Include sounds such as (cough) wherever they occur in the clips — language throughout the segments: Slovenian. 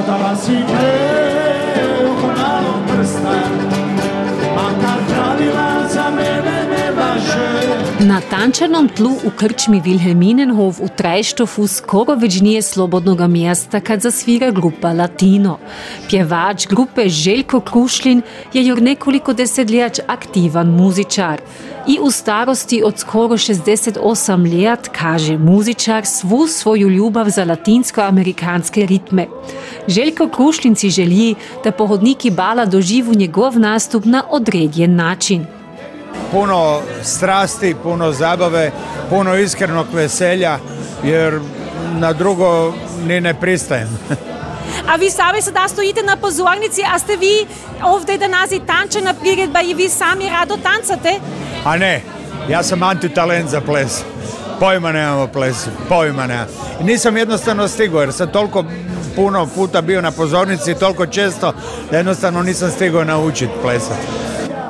Podala si oko malog prsta Makar pravila za mene ne važe Na tančanom tlu u krčmi Wilhelminenhof u Trajštofu skoro već nije slobodnoga mjesta kad zasvira grupa Latino. Pjevač grupe Željko Krušlin je još nekoliko desetljač aktivan muzičar. I u starosti od skoro 68 let kaže muzičar svu svoju ljubav za latinsko-amerikanske ritme. Željko Krušlin si želi da pohodniki bala doživu njegov nastup na odredjen način. puno strasti, puno zabave, puno iskrenog veselja, jer na drugo ni ne pristajem. A vi sami sada stojite na pozornici, a ste vi ovdje da nazi tančana priredba i vi sami rado tancate? A ne, ja sam antitalent za ples. Pojma nemam o plesu, pojma nemam. I Nisam jednostavno stigao jer sam toliko puno puta bio na pozornici, toliko često da jednostavno nisam stigao naučiti plesati.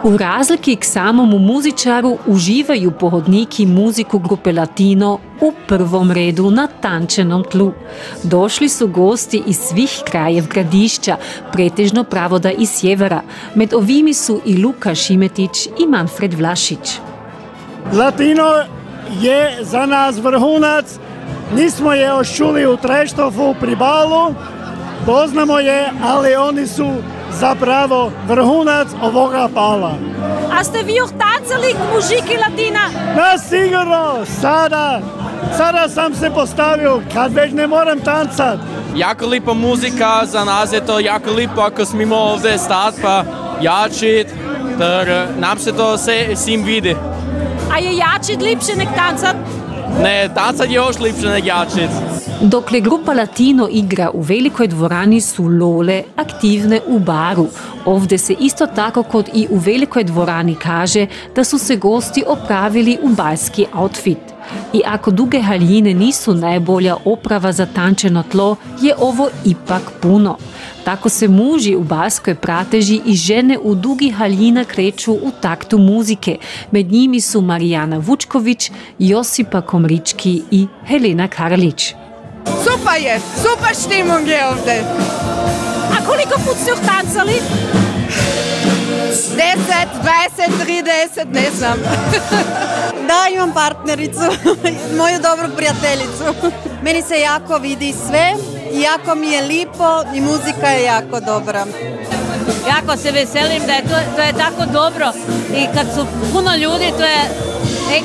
U razliki k samomu muzičaru uživaju pohodniki muziku grupe Latino u prvom redu na tančenom tlu. Došli su gosti iz svih krajev gradišća, pretežno pravoda iz sjevera. Med ovimi su i Luka Šimetić i Manfred Vlašić. Latino je za nas vrhunac, nismo je još čuli u Treštofu pri balu, poznamo je, ali oni su zapravo vrhunac ovoga bala. A ste vi još tancali mužiki Latina? Na sigurno, sada, sada sam se postavio, kad već ne moram tancat. jako lipa muzika, za nas je to jako lipo ako smimo ovdje stat pa jačit, ter nam se to se sim vidi. A je jačit lipše nek tancat? Ne, tanca je još lepše. Dokle grupa Latino igra u velikoj dvorani su Lole aktivne u baru. Ovdje se isto tako kod i u velikoj dvorani kaže da su se gosti opravili u bajski outfit. I ako duge haljine nisu najbolja oprava za tančeno tlo, je ovo ipak puno. Tako se muži u baskoj prateži i žene u dugi haljina kreću u taktu muzike. Med njimi su Marijana Vučković, Josipa Komrički i Helena Karlić. Super je, super Stimmung je ovdje. A koliko put ste još tancali? 10, 20, 30, ne znam. (laughs) da, imam partnericu, (laughs) moju dobru prijateljicu. Meni se jako vidi sve, i jako mi je lipo i muzika je jako dobra. jako se veselim da je to, to je tako dobro i kad su puno ljudi to je e,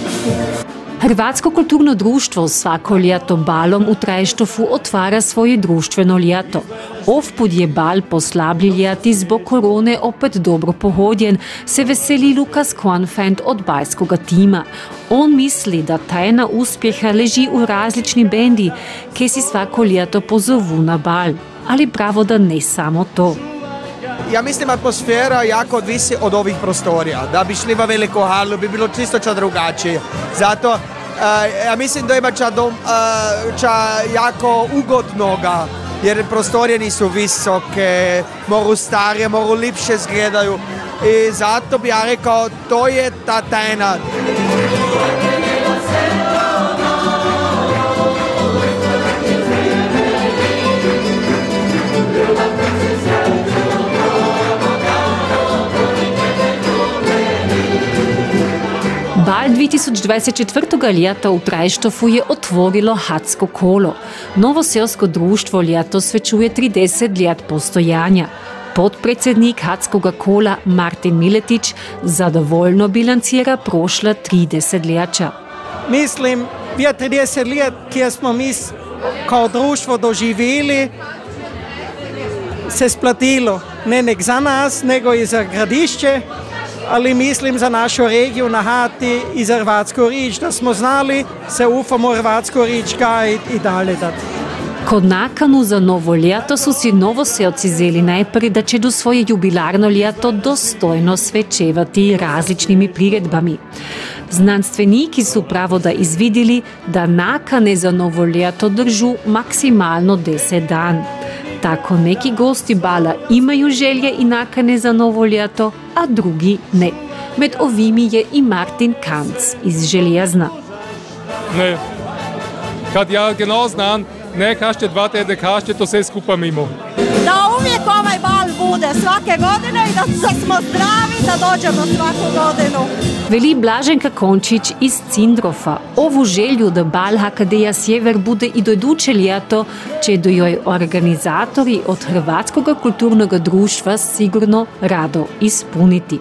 Hrvatsko kulturno društvo svako ljeto balom u Trajštofu otvara svoje društveno ljeto. Ovput je bal poslabli ljeti zbog korone opet dobro pohodjen, se veseli Lukas Kvanfend od bajskoga tima. On misli da tajna uspjeha leži u različni bendi, ki si svako ljeto pozovu na bal. Ali pravo da ne samo to. Ja mislim atmosfera jako odvisi od ovih prostorija. Da bi šli u veliku halu bi bilo čisto ča drugačije. Zato eh, ja mislim da ima ča, dom, eh, ča jako ugodnoga jer prostorije nisu visoke, mogu starije, mogu lipše zgledaju i zato bi ja rekao to je ta tajna. Bal 2024. ljeta u Trajštofu je otvorilo Hatsko kolo. Novoselsko društvo ljeto svečuje 30 let postojanja. Podpredsednik Hatskoga kola Martin Miletić zadovoljno bilancira prošla 30 leta. Mislim, je 30 let, kjer smo mi kao društvo doživeli, se splatilo. Ne nek za nas, nego i za gradišće, ali mislim za našu regiju na Hati i za Hrvatsku rič, da smo znali se ufamo Hrvatsku rič gajiti i dalje dati. Kod nakanu za novo ljeto su si novoselci zeli najprej, da će do svoje jubilarno ljeto dostojno svečevati različnimi priredbami. Znanstveniki su pravo da izvidili, da nakane za novo ljeto držu maksimalno 10 dan. Tako neki gosti bala imaju želje i nakane za novo а a drugi ne. Med ovimi je i Martin Kanc iz Željezna. Ne. Kad ja genau znam, ne kažete dva tedne, kažete to sve skupa mimo. Svake godine i da, smo zdravi, da dođemo svaku godinu. Veli Blaženka Končić iz Cindrofa. Ovu želju da bal Hakadeja Sjever bude i do iduće ljeto, će do joj organizatori od Hrvatskog kulturnog društva sigurno rado ispuniti.